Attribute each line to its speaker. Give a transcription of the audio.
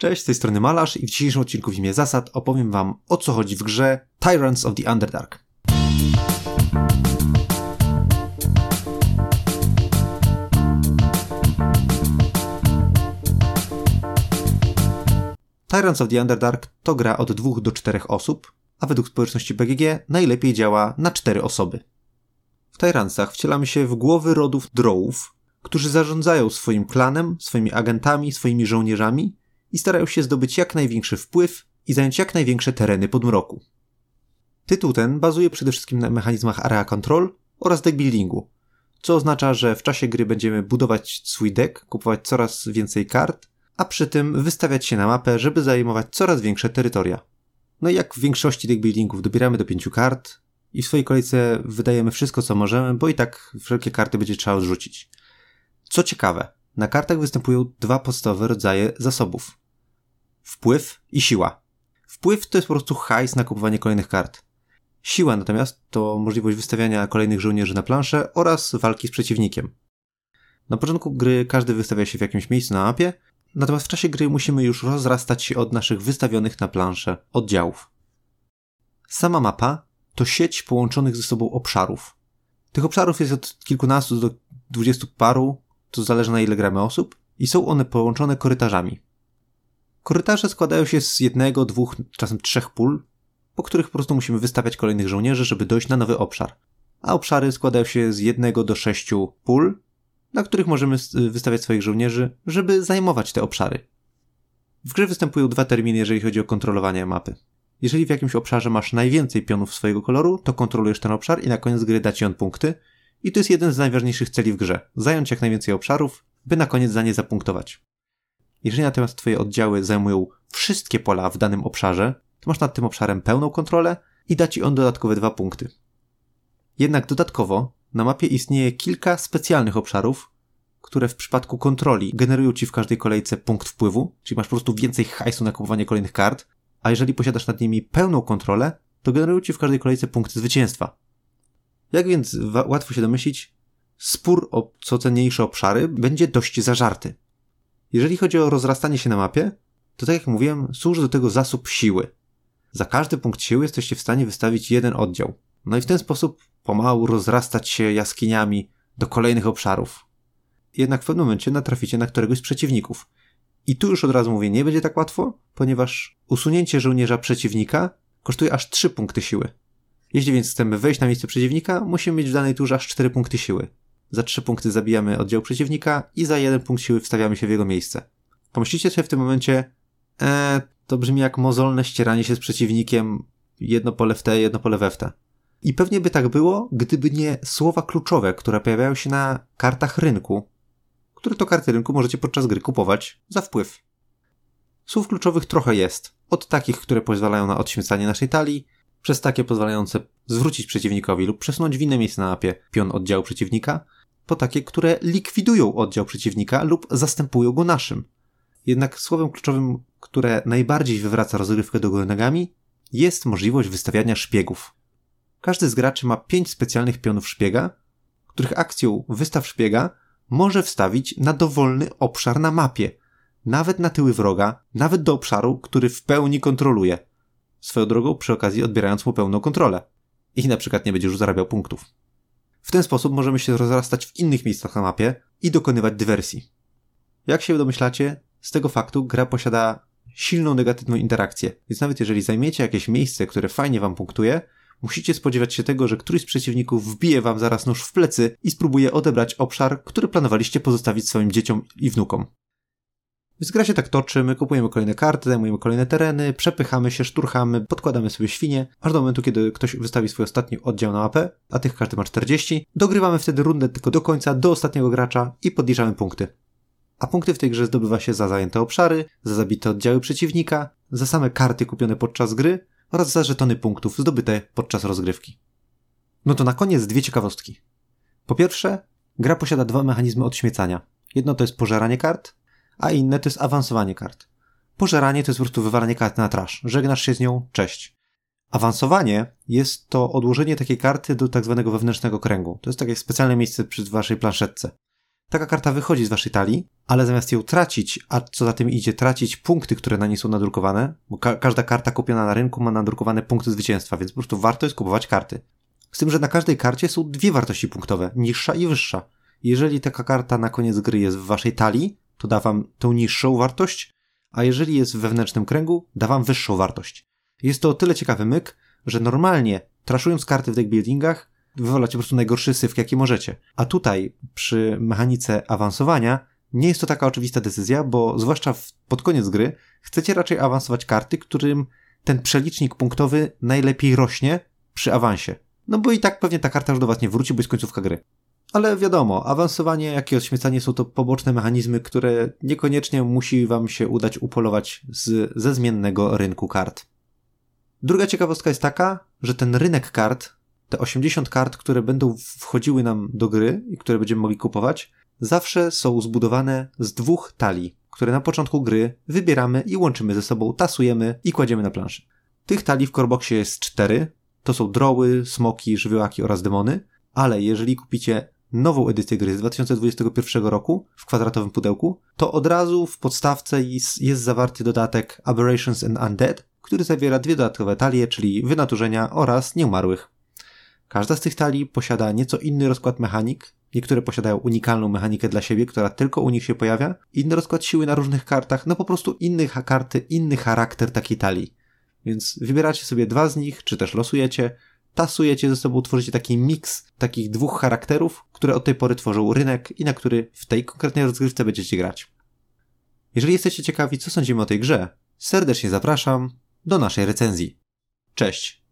Speaker 1: Cześć, z tej strony Malarz i w dzisiejszym odcinku w imię zasad opowiem wam o co chodzi w grze Tyrants of the Underdark. Tyrants of the Underdark to gra od dwóch do czterech osób, a według społeczności BGG najlepiej działa na cztery osoby. W Tyrantsach wcielamy się w głowy rodów drołów, którzy zarządzają swoim klanem, swoimi agentami, swoimi żołnierzami i starają się zdobyć jak największy wpływ i zająć jak największe tereny podmroku. Tytuł ten bazuje przede wszystkim na mechanizmach area control oraz deck buildingu, co oznacza, że w czasie gry będziemy budować swój deck, kupować coraz więcej kart, a przy tym wystawiać się na mapę, żeby zajmować coraz większe terytoria. No i jak w większości deck buildingów dobieramy do pięciu kart i w swojej kolejce wydajemy wszystko co możemy, bo i tak wszelkie karty będzie trzeba odrzucić. Co ciekawe, na kartach występują dwa podstawowe rodzaje zasobów. Wpływ i siła. Wpływ to jest po prostu hajs na kupowanie kolejnych kart. Siła natomiast to możliwość wystawiania kolejnych żołnierzy na planszę oraz walki z przeciwnikiem. Na początku gry każdy wystawia się w jakimś miejscu na mapie, natomiast w czasie gry musimy już rozrastać się od naszych wystawionych na planszę oddziałów. Sama mapa to sieć połączonych ze sobą obszarów. Tych obszarów jest od kilkunastu do dwudziestu paru, to zależy na ile gramy osób, i są one połączone korytarzami. Korytarze składają się z jednego, dwóch, czasem trzech pól, po których po prostu musimy wystawiać kolejnych żołnierzy, żeby dojść na nowy obszar. A obszary składają się z jednego do sześciu pól, na których możemy wystawiać swoich żołnierzy, żeby zajmować te obszary. W grze występują dwa terminy, jeżeli chodzi o kontrolowanie mapy. Jeżeli w jakimś obszarze masz najwięcej pionów swojego koloru, to kontrolujesz ten obszar i na koniec gry da ci on punkty. I to jest jeden z najważniejszych celi w grze. Zająć jak najwięcej obszarów, by na koniec za nie zapunktować. Jeżeli natomiast twoje oddziały zajmują wszystkie pola w danym obszarze, to masz nad tym obszarem pełną kontrolę i da ci on dodatkowe dwa punkty. Jednak dodatkowo na mapie istnieje kilka specjalnych obszarów, które w przypadku kontroli generują ci w każdej kolejce punkt wpływu, czyli masz po prostu więcej hajsu na kupowanie kolejnych kart, a jeżeli posiadasz nad nimi pełną kontrolę, to generują ci w każdej kolejce punkty zwycięstwa. Jak więc łatwo się domyślić, spór o co cenniejsze obszary będzie dość zażarty. Jeżeli chodzi o rozrastanie się na mapie, to tak jak mówiłem, służy do tego zasób siły. Za każdy punkt siły jesteście w stanie wystawić jeden oddział. No i w ten sposób pomału rozrastać się jaskiniami do kolejnych obszarów. Jednak w pewnym momencie natraficie na któregoś z przeciwników. I tu już od razu mówię, nie będzie tak łatwo, ponieważ usunięcie żołnierza przeciwnika kosztuje aż 3 punkty siły. Jeśli więc chcemy wejść na miejsce przeciwnika, musimy mieć w danej turze aż 4 punkty siły. Za 3 punkty zabijamy oddział przeciwnika i za 1 punkt siły wstawiamy się w jego miejsce. Pomyślicie sobie w tym momencie, eee, to brzmi jak mozolne ścieranie się z przeciwnikiem jedno pole w te, jedno pole we w te. I pewnie by tak było, gdyby nie słowa kluczowe, które pojawiają się na kartach rynku, które to karty rynku możecie podczas gry kupować za wpływ. Słów kluczowych trochę jest. Od takich, które pozwalają na odśmiecanie naszej talii, przez takie pozwalające zwrócić przeciwnikowi lub przesunąć w inne miejsce na mapie pion oddziału przeciwnika, po takie, które likwidują oddział przeciwnika lub zastępują go naszym. Jednak słowem kluczowym, które najbardziej wywraca rozgrywkę do góry nogami, jest możliwość wystawiania szpiegów. Każdy z graczy ma pięć specjalnych pionów szpiega, których akcją wystaw szpiega może wstawić na dowolny obszar na mapie, nawet na tyły wroga, nawet do obszaru, który w pełni kontroluje. Swoją drogą przy okazji odbierając mu pełną kontrolę. I na przykład nie będzie już zarabiał punktów. W ten sposób możemy się rozrastać w innych miejscach na mapie i dokonywać dywersji. Jak się domyślacie, z tego faktu gra posiada silną negatywną interakcję, więc nawet jeżeli zajmiecie jakieś miejsce, które fajnie wam punktuje, musicie spodziewać się tego, że któryś z przeciwników wbije wam zaraz nóż w plecy i spróbuje odebrać obszar, który planowaliście pozostawić swoim dzieciom i wnukom. Więc gra się tak toczy, my kupujemy kolejne karty, zajmujemy kolejne tereny, przepychamy się, szturchamy, podkładamy sobie świnie, aż do momentu, kiedy ktoś wystawi swój ostatni oddział na mapę, a tych każdy ma 40. Dogrywamy wtedy rundę tylko do końca, do ostatniego gracza i podliczamy punkty. A punkty w tej grze zdobywa się za zajęte obszary, za zabite oddziały przeciwnika, za same karty kupione podczas gry oraz za żetony punktów zdobyte podczas rozgrywki. No to na koniec dwie ciekawostki. Po pierwsze, gra posiada dwa mechanizmy odśmiecania. Jedno to jest pożeranie kart, a inne to jest awansowanie kart. Pożeranie to jest po prostu wywalanie karty na trash. Żegnasz się z nią, cześć. Awansowanie jest to odłożenie takiej karty do tak zwanego wewnętrznego kręgu. To jest takie specjalne miejsce przy waszej planszetce. taka karta wychodzi z waszej talii, ale zamiast ją tracić, a co za tym idzie, tracić punkty, które na niej są nadrukowane, bo ka każda karta kupiona na rynku ma nadrukowane punkty zwycięstwa, więc po prostu warto jest kupować karty. Z tym, że na każdej karcie są dwie wartości punktowe, niższa i wyższa. Jeżeli taka karta na koniec gry jest w waszej talii, to da wam tą niższą wartość, a jeżeli jest w wewnętrznym kręgu, da wam wyższą wartość. Jest to o tyle ciekawy myk, że normalnie traszując karty w deckbuildingach, wywalacie po prostu najgorszy syf, jaki możecie. A tutaj, przy mechanice awansowania, nie jest to taka oczywista decyzja, bo zwłaszcza pod koniec gry chcecie raczej awansować karty, którym ten przelicznik punktowy najlepiej rośnie przy awansie. No bo i tak pewnie ta karta już do was nie wróci, bo jest końcówka gry. Ale wiadomo, awansowanie, jak i odśmiecanie są to poboczne mechanizmy, które niekoniecznie musi wam się udać upolować z, ze zmiennego rynku kart. Druga ciekawostka jest taka, że ten rynek kart, te 80 kart, które będą wchodziły nam do gry i które będziemy mogli kupować, zawsze są zbudowane z dwóch talii, które na początku gry wybieramy i łączymy ze sobą, tasujemy i kładziemy na planszy. Tych talii w Coreboxie jest cztery. To są droły, smoki, żywiołaki oraz demony, ale jeżeli kupicie nową edycję gry z 2021 roku w kwadratowym pudełku, to od razu w podstawce jest, jest zawarty dodatek Aberrations and Undead, który zawiera dwie dodatkowe talie, czyli wynaturzenia oraz nieumarłych. Każda z tych talii posiada nieco inny rozkład mechanik. Niektóre posiadają unikalną mechanikę dla siebie, która tylko u nich się pojawia. Inny rozkład siły na różnych kartach, no po prostu inny karty, inny charakter takiej talii. Więc wybieracie sobie dwa z nich, czy też losujecie, tasujecie ze sobą, tworzycie taki miks takich dwóch charakterów, które od tej pory tworzą rynek i na który w tej konkretnej rozgrywce będziecie grać. Jeżeli jesteście ciekawi, co sądzimy o tej grze, serdecznie zapraszam do naszej recenzji. Cześć!